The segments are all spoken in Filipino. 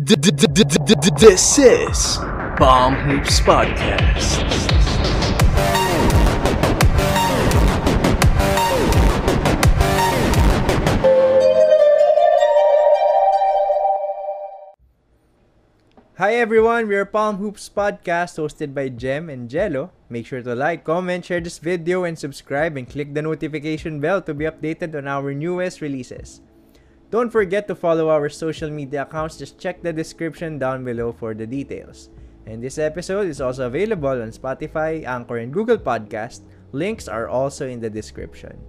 This is Bomb Hoops Podcast. Hi everyone, we are Palm Hoops Podcast hosted by Jem and Jello. Make sure to like, comment, share this video, and subscribe and click the notification bell to be updated on our newest releases. Don't forget to follow our social media accounts, just check the description down below for the details. And this episode is also available on Spotify, Anchor, and Google Podcast. Links are also in the description.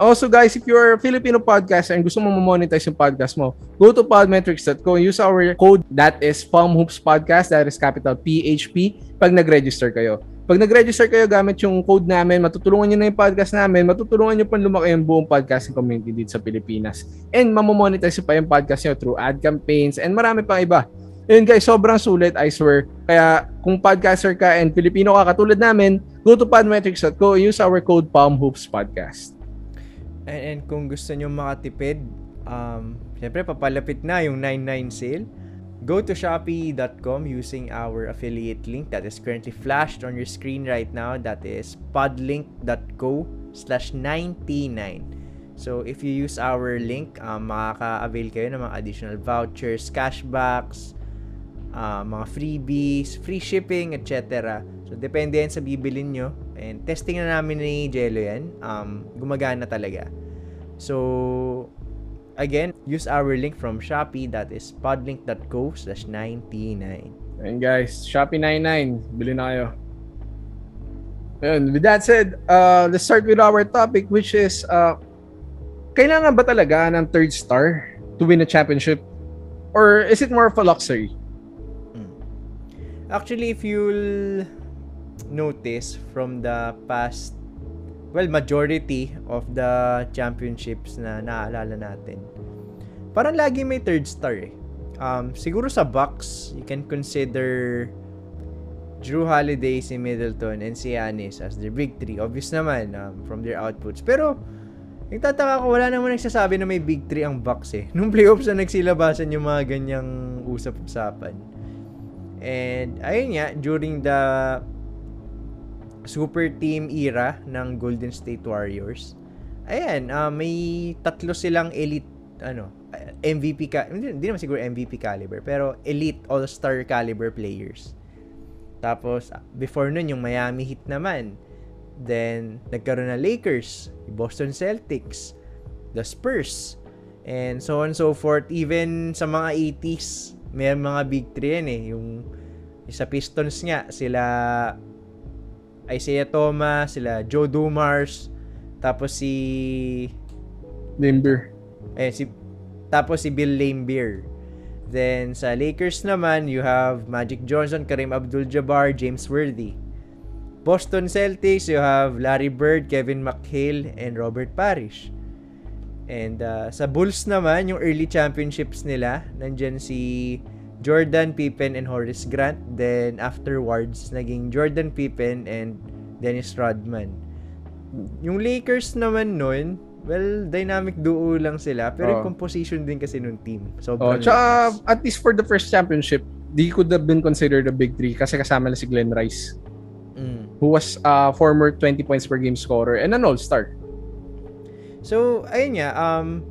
Also guys, if you're a Filipino podcaster and gusto mo monetize yung podcast mo, go to podmetrics.co and use our code that is Hoops Podcast, that is capital PHP, pag nag-register kayo. Pag nag-register kayo gamit yung code namin, matutulungan nyo na yung podcast namin, matutulungan nyo pa lumaki yung buong podcasting community dito sa Pilipinas. And mamomonetize pa yung podcast nyo through ad campaigns and marami pang iba. Yun guys, sobrang sulit, I swear. Kaya kung podcaster ka and Filipino ka katulad namin, go to podmetrics.co and use our code Hoops Podcast. And, and kung gusto nyo makatipid, um, syempre papalapit na yung 99 sale. Go to Shopee.com using our affiliate link that is currently flashed on your screen right now. That is podlink.co slash 99. So, if you use our link, um, makaka-avail kayo ng mga additional vouchers, cashbacks, uh, mga freebies, free shipping, etc. So, depende yan sa bibilin nyo. And testing na namin ni Jello yan. Um, gumagana talaga. So, again, use our link from Shopee. That is podlink.co slash 99. And guys, Shopee 99. Bili na kayo. Ayun, with that said, uh, let's start with our topic which is uh, kailangan ba talaga ng third star to win a championship? Or is it more of a luxury? Actually, if you'll notice from the past well, majority of the championships na naalala natin, parang lagi may third star eh. Um, siguro sa Bucks, you can consider Drew Holiday, si Middleton, and si Giannis as their big three. Obvious naman um, from their outputs. Pero, nagtataka ko, wala naman nagsasabi na may big three ang Bucks eh. Nung playoffs na nagsilabasan yung mga ganyang usap-usapan. And, ayun nga, during the super team era ng Golden State Warriors. Ayan, uh, may tatlo silang elite ano, MVP ka, hindi, hindi naman siguro MVP caliber, pero elite all-star caliber players. Tapos before nun yung Miami Heat naman. Then nagkaroon na Lakers, Boston Celtics, the Spurs, and so on and so forth. Even sa mga 80s, may mga big three yan eh. Yung sa Pistons nga, sila Isaiah Thomas, sila Joe Dumars, tapos si Lambeer. Eh si tapos si Bill Lambeer. Then sa Lakers naman, you have Magic Johnson, Kareem Abdul-Jabbar, James Worthy. Boston Celtics, you have Larry Bird, Kevin McHale, and Robert Parrish. And uh, sa Bulls naman, yung early championships nila, nandyan si Jordan Pippen and Horace Grant. Then afterwards, naging Jordan Pippen and Dennis Rodman. Yung Lakers naman noon, well, dynamic duo lang sila. Pero oh. yung composition din kasi nung team. Sobrang oh, tsaka, at least for the first championship, they could have been considered a big three kasi kasama na si Glenn Rice. Mm. Who was a former 20 points per game scorer and an all-star. So, ayun nga, um,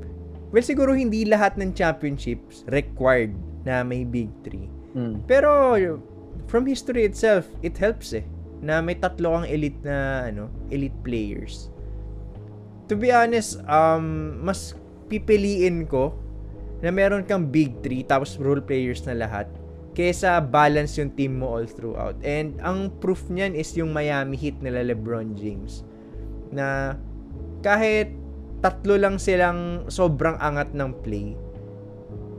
well, siguro hindi lahat ng championships required na may big three. Mm. Pero from history itself, it helps eh na may tatlo kang elite na ano, elite players. To be honest, um mas pipiliin ko na meron kang big three tapos role players na lahat kaysa balance yung team mo all throughout. And ang proof niyan is yung Miami Heat nila LeBron James na kahit tatlo lang silang sobrang angat ng play,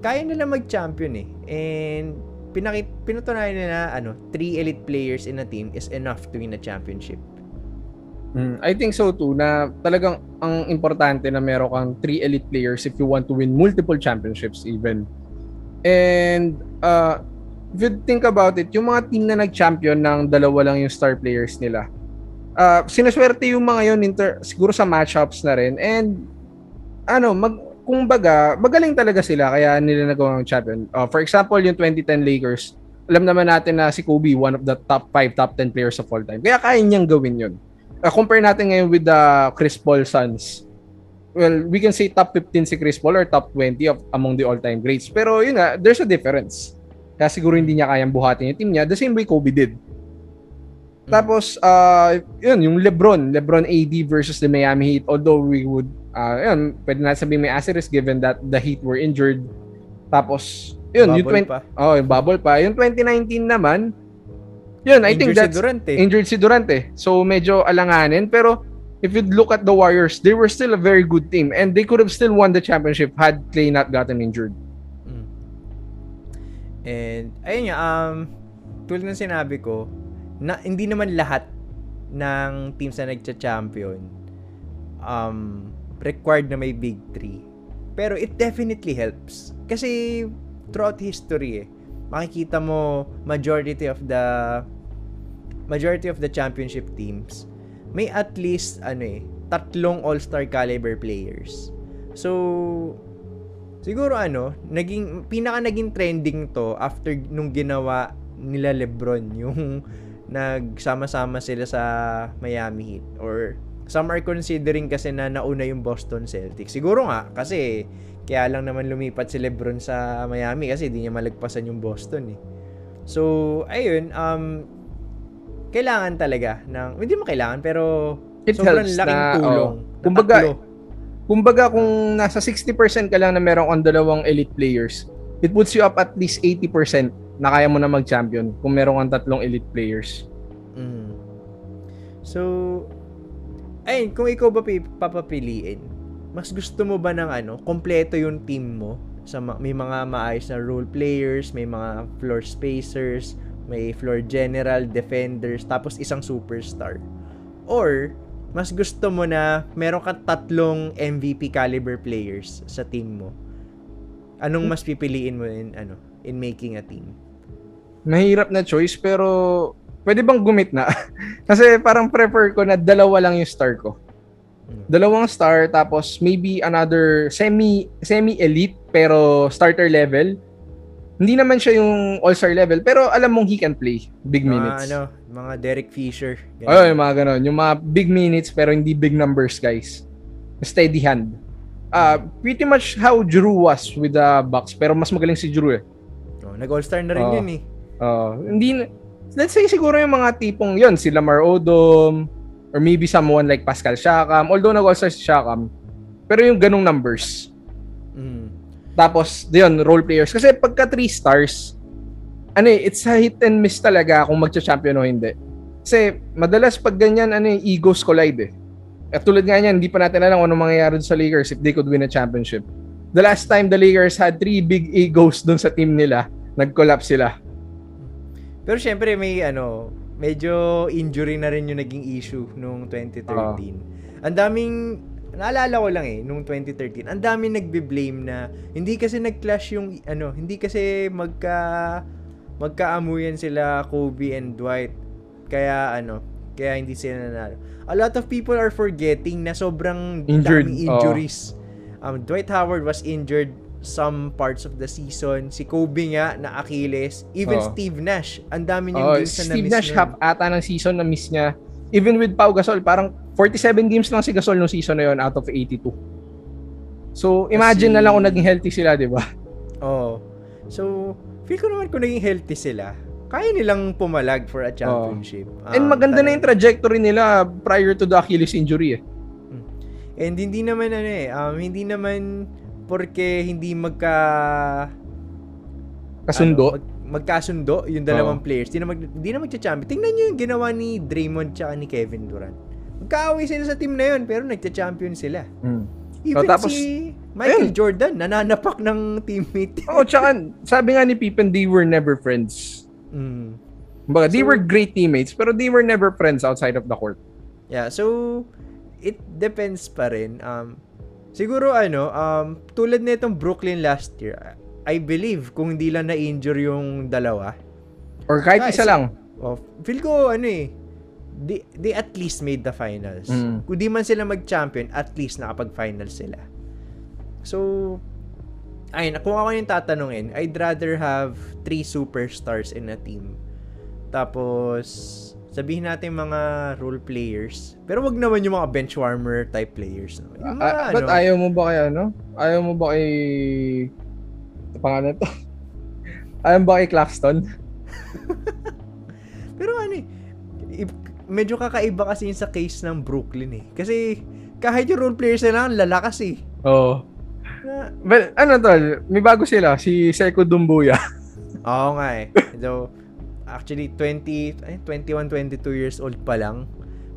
kaya nila mag-champion eh. And pinakit pinutunayan nila ano, three elite players in a team is enough to win a championship. Mm, I think so too na talagang ang importante na meron kang three elite players if you want to win multiple championships even. And uh, if you think about it, yung mga team na nag-champion ng dalawa lang yung star players nila, uh, sinaswerte yung mga yon inter, siguro sa matchups na rin and ano, mag kung baga, magaling talaga sila kaya nila nagawa ng champion. Uh, for example, yung 2010 Lakers, alam naman natin na si Kobe, one of the top 5, top 10 players of all time. Kaya kaya niyang gawin yun. Uh, compare natin ngayon with the Chris Paul Suns. Well, we can say top 15 si Chris Paul or top 20 of among the all-time greats. Pero yun nga, there's a difference. Kaya siguro hindi niya kayang buhatin yung team niya the same way Kobe did. Tapos, uh, yun, yung LeBron, LeBron AD versus the Miami Heat. Although we would, uh, yun, pwede natin sabihin may asterisk given that the Heat were injured. Tapos, yun, Bubble yung 20, pa. oh, yung bubble pa. Yung 2019 naman, yun, I think Injured si that's, Durant eh. injured si Durant eh. So, medyo alanganin. Pero, if you look at the Warriors, they were still a very good team. And they could have still won the championship had Clay not gotten injured. Mm. And, ayun nga, um, tulad ng sinabi ko, na, hindi naman lahat ng teams na nagcha-champion um, required na may big three. Pero it definitely helps. Kasi throughout history eh, makikita mo majority of the majority of the championship teams may at least ano eh, tatlong all-star caliber players. So siguro ano, naging pinaka naging trending to after nung ginawa nila LeBron yung nagsama-sama sila sa Miami Heat or some are considering kasi na nauna yung Boston Celtics. Siguro nga kasi kaya lang naman lumipat si LeBron sa Miami kasi hindi niya malagpasan yung Boston eh. So, ayun, um kailangan talaga ng hindi mo kailangan pero It sobrang laking na, tulong. oh. Kumbaga, tatlo. kumbaga kung nasa 60% ka lang na meron kang dalawang elite players, it puts you up at least 80% na kaya mo na mag-champion kung meron kang tatlong elite players. Mm. So, ayun, kung ikaw ba pi- papapiliin, mas gusto mo ba ng ano, kompleto yung team mo? Sa ma- may mga maayos na role players, may mga floor spacers, may floor general, defenders, tapos isang superstar. Or, mas gusto mo na meron ka tatlong MVP caliber players sa team mo. Anong mas pipiliin mo in ano, in making a team? Mahirap na choice pero pwede bang gumit na? Kasi parang prefer ko na dalawa lang yung star ko. Mm. Dalawang star tapos maybe another semi semi elite pero starter level. Hindi naman siya yung all-star level pero alam mong he can play big minutes. Mga ano, mga Derek Fisher. ganun. Oh, yung mga ganun. Yung mga big minutes pero hindi big numbers, guys. Steady hand. Uh, pretty much how Drew was with the Bucks pero mas magaling si Drew eh. Oh, nag-all-star na rin Oo. yun eh. Uh, hindi let's say siguro yung mga tipong yon si Lamar Odom or maybe someone like Pascal Siakam. Although nag-all-star si Siakam pero yung ganong numbers. Mm. tapos yun role players. Kasi pagka 3 stars ano eh it's a hit and miss talaga kung magcha-champion o hindi. Kasi madalas pag ganyan ano eh, egos collide eh. At tulad nga niyan hindi pa natin alam anong mangyayari sa Lakers if they could win a championship. The last time the Lakers had three big egos dun sa team nila nag-collapse sila Pero syempre may ano, medyo injury na rin yung naging issue nung 2013. Ang daming naalala ko lang eh nung 2013. Ang daming nagbe-blame na hindi kasi nag-clash yung ano, hindi kasi magka magkaamuyan sila Kobe and Dwight. Kaya ano, kaya hindi sila nanalo. A lot of people are forgetting na sobrang Injured, daming injuries. Um, Dwight Howard was injured some parts of the season. Si Kobe nga na Achilles. Even Oo. Steve Nash. Ang dami niyang Oh, games na Steve Nash nun. half ata ng season na miss niya. Even with Pau Gasol, parang 47 games lang si Gasol nung season na yun out of 82. So, imagine Kasi- na lang kung naging healthy sila, di ba? Oo. So, feel ko naman kung naging healthy sila, kaya nilang pumalag for a championship. And Um, maganda na yung trajectory nila prior to the Achilles injury eh. And hindi naman ano eh, um, hindi naman porque hindi magka Kasundo. ano, mag- magkasundo yung dalawang players. Hindi na mag hindi na magcha-champion. Tingnan niyo yung ginawa ni Draymond tsaka ni Kevin Durant. Magkaaway sila sa team na yun, pero nagcha-champion sila. Mm. Even Oh, tapos- si Michael ayun. Jordan, nananapak ng teammate. Oh, tsaka sabi nga ni Pippen, they were never friends. Mm. They So- were great teammates, pero they were never friends outside of the court. Yeah, so it depends pa rin. Um siguro ano, um tulad nitong Brooklyn last year, I believe kung hindi lang na-injure yung dalawa. Or kahit isa lang. Oh, feel ko ano eh they, they at least made the finals. Mm. Kung di man sila mag-champion, at least nakapag-finals sila. So, ayun, kung ako yung tatanungin, I'd rather have three superstars in a team. Tapos, sabihin natin mga role players. Pero wag naman yung mga bench warmer type players. No? Yung mga, Ah, ba't ano, ayaw mo ba kay ano? Ayaw mo ba kay... Pangalan to? ayaw mo ba kay Claxton? Pero ano eh, medyo kakaiba kasi yun sa case ng Brooklyn eh. Kasi kahit yung role players nila, lalakas eh. Oo. Na, Well, ano tol, may bago sila, si Seiko Dumbuya. Oo nga eh. So, actually, 20, ay, 21, 22 years old pa lang.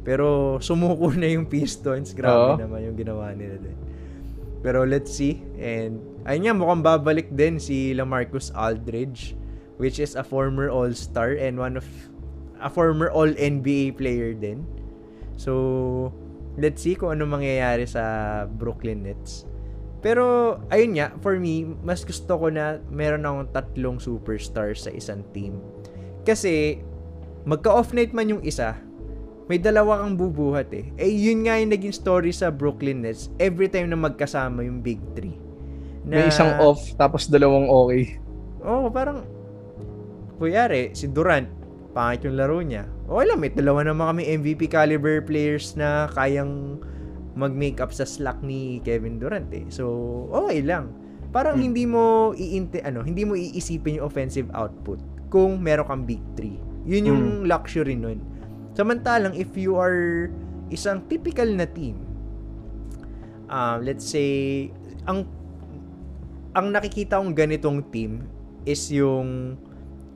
Pero sumuko na yung Pistons. Grabe Oo. naman yung ginawa nila din. Pero let's see. And ayun nga, mukhang babalik din si Lamarcus Aldridge, which is a former All-Star and one of a former All-NBA player din. So, let's see kung ano mangyayari sa Brooklyn Nets. Pero, ayun nga, for me, mas gusto ko na meron akong tatlong superstars sa isang team. Kasi, magka-off night man yung isa, may dalawa kang bubuhat eh. Eh, yun nga yung naging story sa Brooklyn Nets every time na magkasama yung Big Three. May isang off, tapos dalawang okay. Oo, oh, parang, kuyari, si Durant, pangit yung laro niya. Okay lang, may dalawa naman kami MVP caliber players na kayang mag-make up sa slack ni Kevin Durant eh. So, okay lang. Parang Hmm. hindi mo iinte ano, hindi mo iisipin yung offensive output kung meron kang big three. Yun yung luxury nun. Samantalang if you are isang typical na team, um, let's say, ang ang nakikita kong ganitong team is yung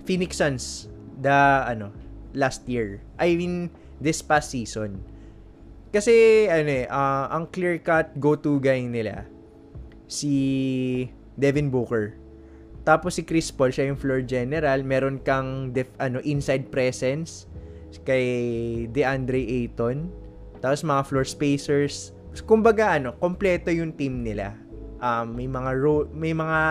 Phoenix Suns the ano last year. I mean this past season. Kasi ano eh, ah, ang clear-cut go-to guy nila si Devin Booker. Tapos si Chris Paul, siya yung floor general. Meron kang def, ano inside presence kay DeAndre Ayton. Tapos mga floor spacers. Kumbaga ano, kompleto yung team nila. Um, may mga ro- may mga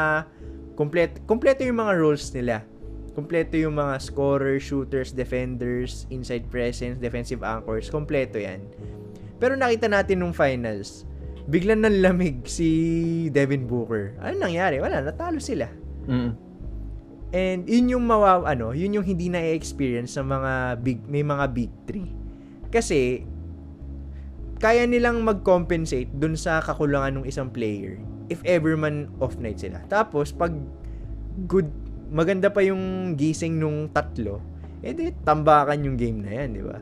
kompleto kompleto yung mga roles nila. Kompleto yung mga scorers, shooters, defenders, inside presence, defensive anchors, kompleto 'yan. Pero nakita natin nung finals, biglang nanlamig si Devin Booker. Ano nangyari? Wala, natalo sila. Mm. And yun yung mawa, ano, yun yung hindi na experience sa mga big, may mga big three. Kasi, kaya nilang mag-compensate dun sa kakulangan ng isang player if ever man off night sila. Tapos, pag good, maganda pa yung gising nung tatlo, edi tambakan yung game na yan, di ba?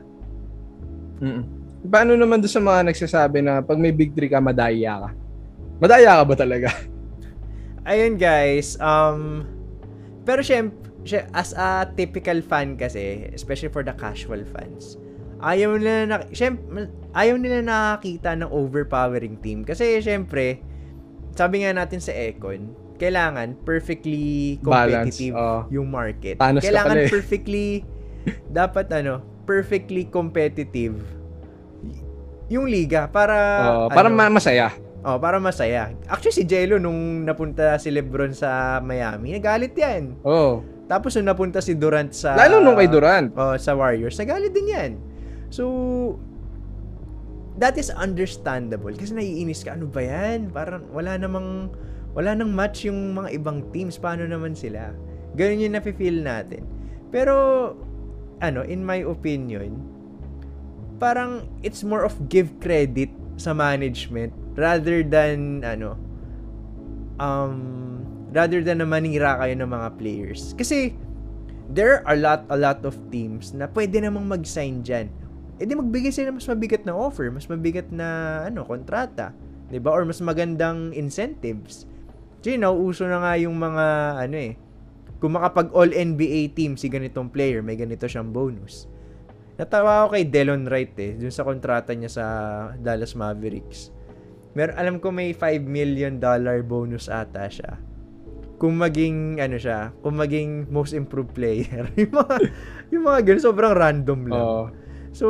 Mm. Paano naman doon sa mga nagsasabi na pag may big three ka, madaya ka? Madaya ka ba talaga? Ayun guys, um pero syempre, as a typical fan kasi, especially for the casual fans, ayaw nila na, syempre, ayaw nila nakakita ng overpowering team. Kasi syempre, sabi nga natin sa Econ, kailangan perfectly competitive Balance, oo. yung market. Thanos ka kailangan pala eh. perfectly, dapat ano, perfectly competitive yung liga para para ano, ma- masaya. Oh, para masaya. Actually, si Jello, nung napunta si Lebron sa Miami, nagalit yan. Oh. Tapos, nung napunta si Durant sa... Lalo nung kay Durant. Oh, sa Warriors, nagalit din yan. So, that is understandable. Kasi naiinis ka, ano ba yan? Parang wala namang, wala nang match yung mga ibang teams. Paano naman sila? Ganun yung nafe-feel natin. Pero, ano, in my opinion, parang it's more of give credit sa management rather than ano um rather than na manira kayo ng mga players. Kasi there are a lot a lot of teams na pwede namang mag-sign diyan di magbigay sila mas mabigat na offer mas mabigat na ano kontrata 'di ba? Or mas magandang incentives. Kasi nauuso na nga yung mga ano eh kung makapag all NBA team si ganitong player may ganito siyang bonus. Natawa ako kay Delon Wright eh, dun sa kontrata niya sa Dallas Mavericks. Mer alam ko may 5 million dollar bonus ata siya. Kung maging ano siya, kung maging most improved player. yung mga yung mga ganun, sobrang random lang. Oh. So,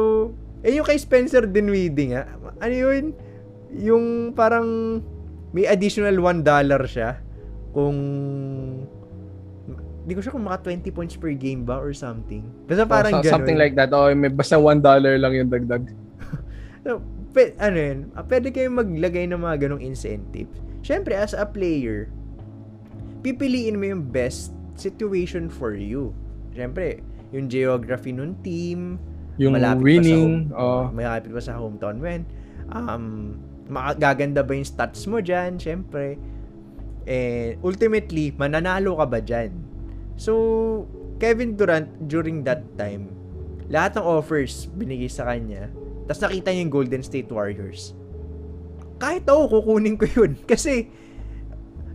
eh yung kay Spencer Dinwiddie nga, ano yun? Yung parang may additional 1 dollar siya kung hindi ko sure kung maka 20 points per game ba or something. Basta parang Oh, so- ganun. something like that. Oh, may basta $1 lang yung dagdag. So, pe, ano yun, ah, pwede kayong maglagay ng mga ganong incentive. syempre as a player, pipiliin mo yung best situation for you. Syempre, yung geography ng team, yung malapit winning, pa sa, oh. malapit pa sa hometown win. Um, magaganda ba yung stats mo dyan, syempre. And ultimately, mananalo ka ba dyan? So, Kevin Durant during that time, lahat ng offers binigay sa kanya, tapos nakita niya yung Golden State Warriors. Kahit ako, kukunin ko yun. Kasi,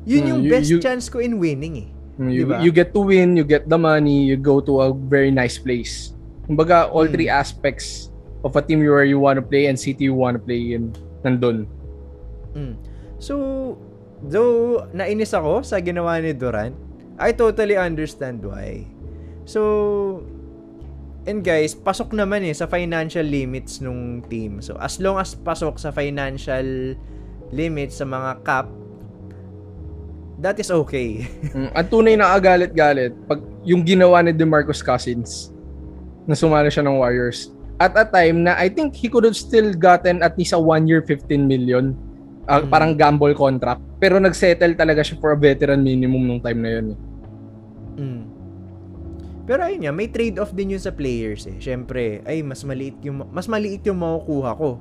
yun Hmm, yung you- best you- chance ko in winning eh. You, Diba? you get to win, you get the money, you go to a very nice place. Kumbaga, all Hmm. three aspects of a team where you want to play and city you want to play in, nandun. Mm. So, though nainis ako sa ginawa ni Durant, I totally understand why. So, and guys, pasok naman eh sa financial limits nung team. So, as long as pasok sa financial limits sa mga cap, that is okay. Mm, ang tunay na agalit-galit, pag yung ginawa ni DeMarcus Cousins, na sumali siya ng Warriors, at a time na I think he could have still gotten at least a one year 15 million, uh, Mm. parang gamble contract, pero nagsettle talaga siya for a veteran minimum nung time na yun. eh. Mm. Pero ayun nga, may trade-off din yun sa players eh. Siyempre, ay mas maliit yung mas maliit yung makukuha ko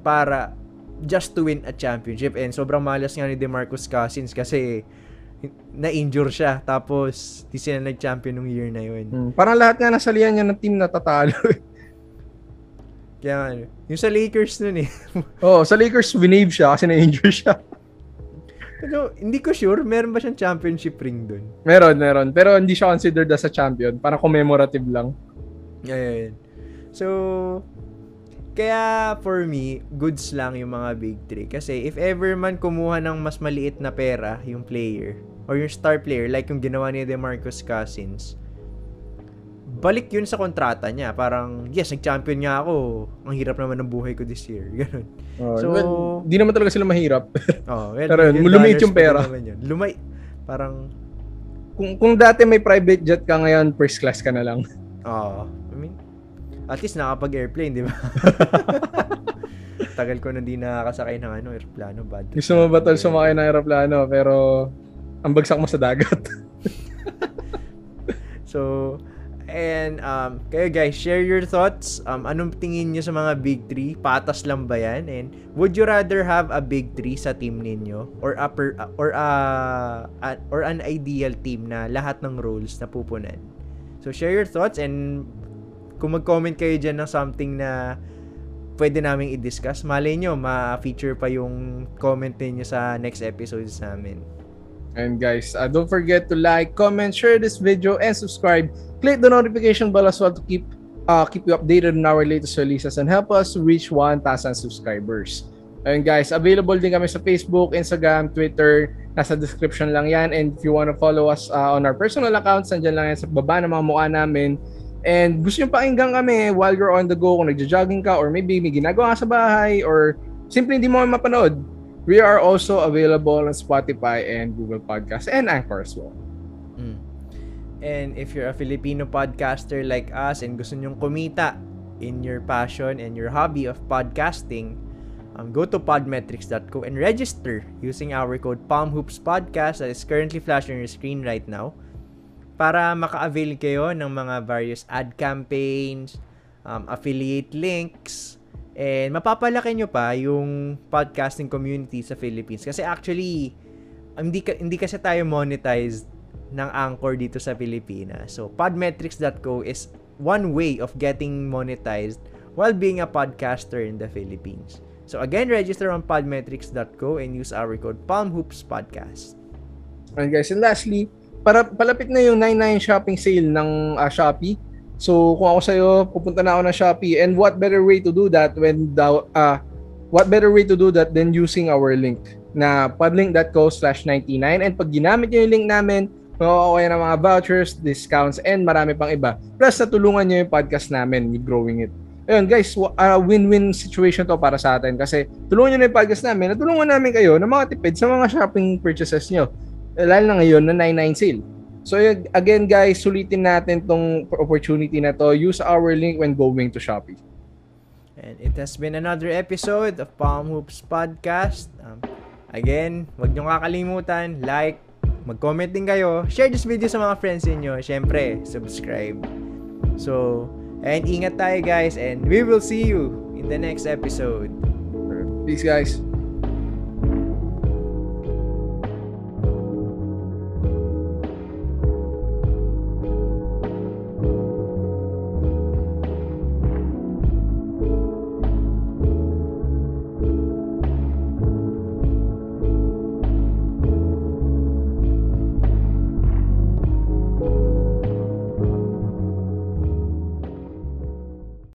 para just to win a championship. And sobrang malas nga ni DeMarcus Cousins kasi na-injure siya. Tapos, di sila nag-champion nung year na yun. Mm, Parang lahat nga nasalihan niya ng team na tatalo. eh. Kaya ano, yung sa Lakers nun eh. Oo, sa Lakers, winave siya kasi na-injure siya. Pero hindi ko sure, meron ba siyang championship ring dun? meron, meron. Pero hindi siya considered as a champion. Parang commemorative lang. Ayun. So, kaya for me, goods lang yung mga big three. Kasi if ever man kumuha ng mas maliit na pera yung player, or yung star player, like yung ginawa ni DeMarcus Cousins, balik yun sa kontrata niya. Parang, yes, nag-champion nga ako. Ang hirap naman ng buhay ko this year. Ganun. Oh, So- well, di naman talaga sila mahirap. Oh, well, Pero yun, dollars yung pera. yun. Lumay, parang, kung, kung dati may private jet ka ngayon, first class ka na lang. oh, I mean, at least nakapag-airplane, di ba? Tagal ko na di nakakasakay ng ano, aeroplano. Bad. Gusto mo ba tol sumakay ng aeroplano pero ang bagsak mo sa dagat? So, and um, kayo guys, share your thoughts. Um, anong tingin nyo sa mga big three? Patas lang ba yan? And would you rather have a big three sa team ninyo? Or upper, or uh, a- or an ideal team na lahat ng roles na pupunan? So, share your thoughts and kung mag-comment kayo dyan ng something na pwede naming i-discuss, malay nyo, ma-feature pa yung comment ninyo sa next episodes namin. And guys, uh, don't forget to like, comment, share this video, and subscribe. Click the notification bell as well to keep uh, keep you updated on our latest releases and help us reach 1,000 subscribers. And guys, available din kami sa Facebook, Instagram, Twitter. Nasa description lang yan. And if you want to follow us uh, on our personal accounts, nandyan lang yan sa baba ng mga mukha namin. And gusto nyo pakinggan kami while you're on the go, kung nagja-jogging ka, or maybe may ginagawa ka sa bahay, or simple hindi mo mapanood. We are also available on Spotify and Google Podcasts and Anchor as well. Mm. And if you're a Filipino podcaster like us and gusto nyong kumita in your passion and your hobby of podcasting, um, go to podmetrics.co and register using our code PalmHoopsPodcast that is currently flashing on your screen right now para maka-avail kayo ng mga various ad campaigns, um, affiliate links, and mapapalaki nyo pa yung podcasting community sa Philippines. Kasi actually, hindi, hindi kasi tayo monetized ng Anchor dito sa Pilipinas. So, podmetrics.co is one way of getting monetized while being a podcaster in the Philippines. So, again, register on podmetrics.co and use our code PalmHoopsPodcast. And guys, and lastly, para palapit na yung 99 shopping sale ng uh, Shopee. So, kung ako sa'yo, pupunta na ako ng Shopee. And what better way to do that when the, uh, what better way to do that than using our link na podlink.co slash 99. And pag ginamit nyo yung link namin, makukuha ng mga vouchers, discounts, and marami pang iba. Plus, natulungan nyo yung podcast namin growing it. Ayun, guys, uh, win-win situation to para sa atin kasi tulungan nyo na yung podcast namin, natulungan namin kayo ng mga tipid sa mga shopping purchases nyo. Lalo na ngayon na 99 sale. So again guys, sulitin natin tong opportunity na to. Use our link when going to Shopee. And it has been another episode of Palm Hoops Podcast. Um, Again, wag nyo kakalimutan, like, mag-comment din kayo, share this video sa mga friends niyo. Syempre, subscribe. So, and ingat tayo guys and we will see you in the next episode. Peace guys.